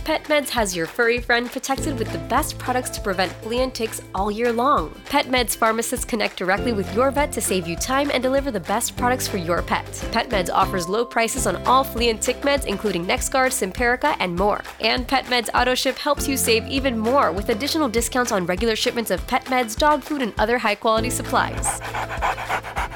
PetMeds has your furry friend protected with the best products to prevent flea and ticks all year long. PetMeds pharmacists connect directly with your vet to save you time and deliver the best products for your pet. PetMeds offers low prices on all flea and tick meds, including NexGard, Simparica, and more. And PetMeds AutoShip helps you save even more with additional discounts on regular shipments of pet meds, dog food, and other high quality supplies.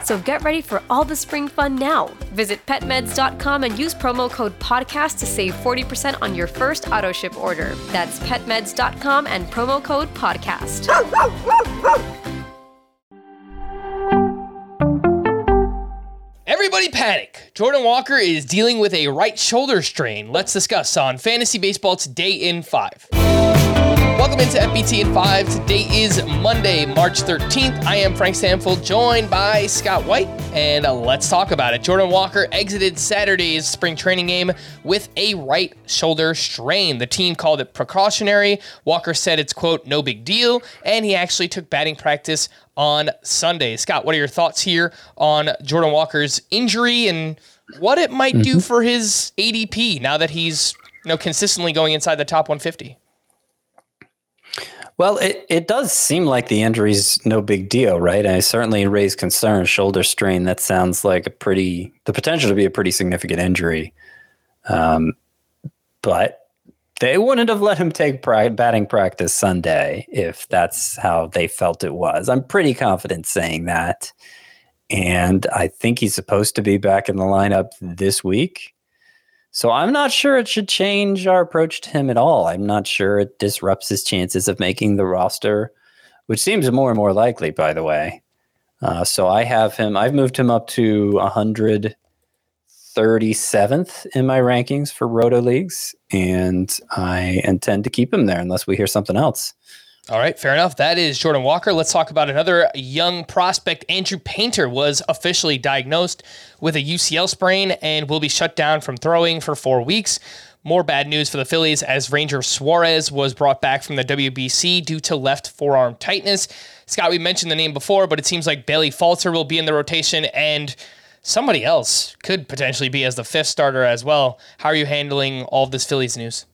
So get ready for all the spring fun now. Visit petmeds.com and use promo code PODCAST to save 40% on your first auto ship order. That's petmeds.com and promo code PODCAST. Everybody panic. Jordan Walker is dealing with a right shoulder strain. Let's discuss on Fantasy Baseball today in 5. Welcome into FBT in 5. Today is Monday, March 13th. I am Frank Stampfl, joined by Scott White, and uh, let's talk about it. Jordan Walker exited Saturday's spring training game with a right shoulder strain. The team called it precautionary. Walker said it's, quote, no big deal, and he actually took batting practice on Sunday. Scott, what are your thoughts here on Jordan Walker's injury and what it might do for his ADP now that he's you know consistently going inside the top 150? Well, it, it does seem like the injury's no big deal, right? And I certainly raised concern, shoulder strain. That sounds like a pretty, the potential to be a pretty significant injury. Um, but they wouldn't have let him take pra- batting practice Sunday if that's how they felt it was. I'm pretty confident saying that. And I think he's supposed to be back in the lineup this week. So I'm not sure it should change our approach to him at all. I'm not sure it disrupts his chances of making the roster, which seems more and more likely, by the way. Uh, so I have him, I've moved him up to 137th in my rankings for Roto Leagues, and I intend to keep him there unless we hear something else. All right, fair enough. That is Jordan Walker. Let's talk about another young prospect. Andrew Painter was officially diagnosed with a UCL sprain and will be shut down from throwing for four weeks. More bad news for the Phillies as Ranger Suarez was brought back from the WBC due to left forearm tightness. Scott, we mentioned the name before, but it seems like Bailey Falter will be in the rotation and somebody else could potentially be as the fifth starter as well. How are you handling all this Phillies news?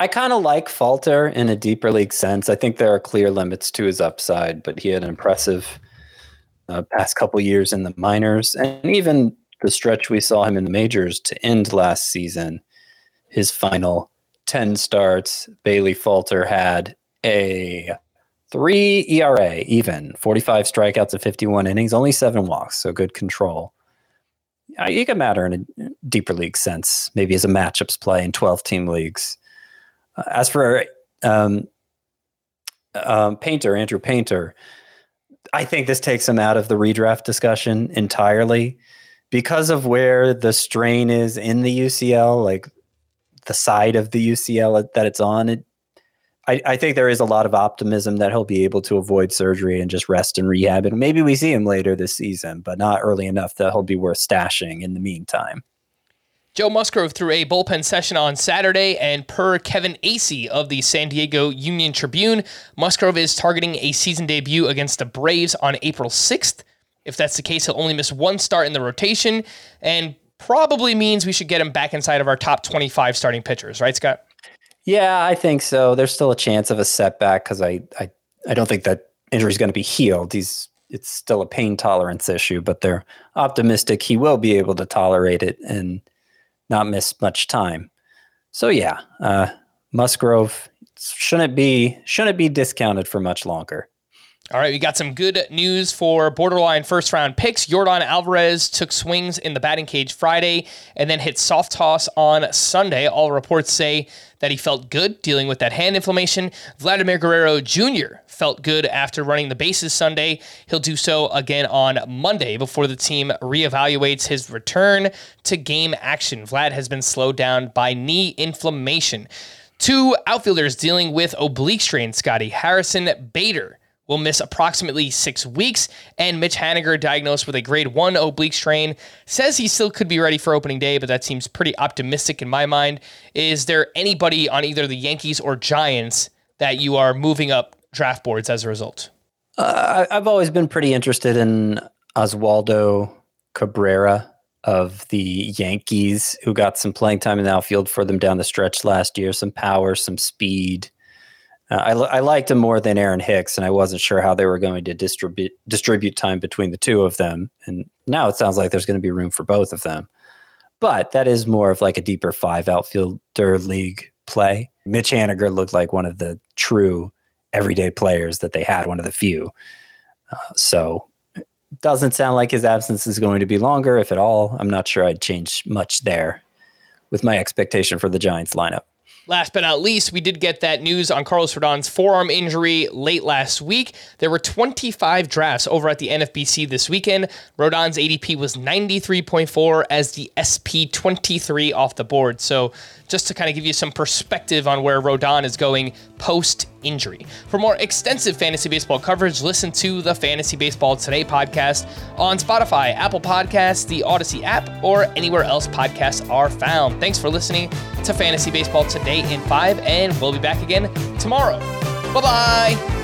I kind of like Falter in a deeper league sense. I think there are clear limits to his upside, but he had an impressive uh, past couple years in the minors, and even the stretch we saw him in the majors to end last season. His final ten starts, Bailey Falter had a three ERA, even forty-five strikeouts and fifty-one innings, only seven walks, so good control. You can matter in a deeper league sense, maybe as a matchups play in twelve-team leagues as for um, um, Painter, Andrew Painter, I think this takes him out of the redraft discussion entirely because of where the strain is in the UCL, like the side of the UCL that it's on. It, I, I, think there is a lot of optimism that he'll be able to avoid surgery and just rest and rehab. And maybe we see him later this season, but not early enough that he'll be worth stashing in the meantime. Joe Musgrove threw a bullpen session on Saturday, and per Kevin Acee of the San Diego Union Tribune, Musgrove is targeting a season debut against the Braves on April 6th. If that's the case, he'll only miss one start in the rotation, and probably means we should get him back inside of our top 25 starting pitchers, right, Scott? Yeah, I think so. There's still a chance of a setback because I, I, I don't think that injury is going to be healed. He's it's still a pain tolerance issue, but they're optimistic he will be able to tolerate it and not miss much time. So yeah, uh, Musgrove shouldn't be shouldn't be discounted for much longer. All right, we got some good news for borderline first round picks. Yordan Alvarez took swings in the batting cage Friday and then hit soft toss on Sunday. All reports say that he felt good dealing with that hand inflammation. Vladimir Guerrero Jr. felt good after running the bases Sunday. He'll do so again on Monday before the team reevaluates his return to game action. Vlad has been slowed down by knee inflammation. Two outfielders dealing with oblique strain, Scotty Harrison Bader will miss approximately six weeks. And Mitch Haniger, diagnosed with a grade one oblique strain, says he still could be ready for opening day, but that seems pretty optimistic in my mind. Is there anybody on either the Yankees or Giants that you are moving up draft boards as a result? Uh, I've always been pretty interested in Oswaldo Cabrera of the Yankees, who got some playing time in the outfield for them down the stretch last year, some power, some speed. Uh, I, I liked him more than Aaron Hicks, and I wasn't sure how they were going to distribute distribute time between the two of them. And now it sounds like there's going to be room for both of them. But that is more of like a deeper five outfielder league play. Mitch Haniger looked like one of the true everyday players that they had, one of the few. Uh, so it doesn't sound like his absence is going to be longer, if at all. I'm not sure I'd change much there with my expectation for the Giants lineup. Last but not least, we did get that news on Carlos Rodon's forearm injury late last week. There were 25 drafts over at the NFBC this weekend. Rodon's ADP was 93.4 as the SP23 off the board. So, just to kind of give you some perspective on where Rodon is going post injury. For more extensive fantasy baseball coverage, listen to the Fantasy Baseball Today podcast on Spotify, Apple Podcasts, the Odyssey app, or anywhere else podcasts are found. Thanks for listening to Fantasy Baseball Today in 5, and we'll be back again tomorrow. Bye bye.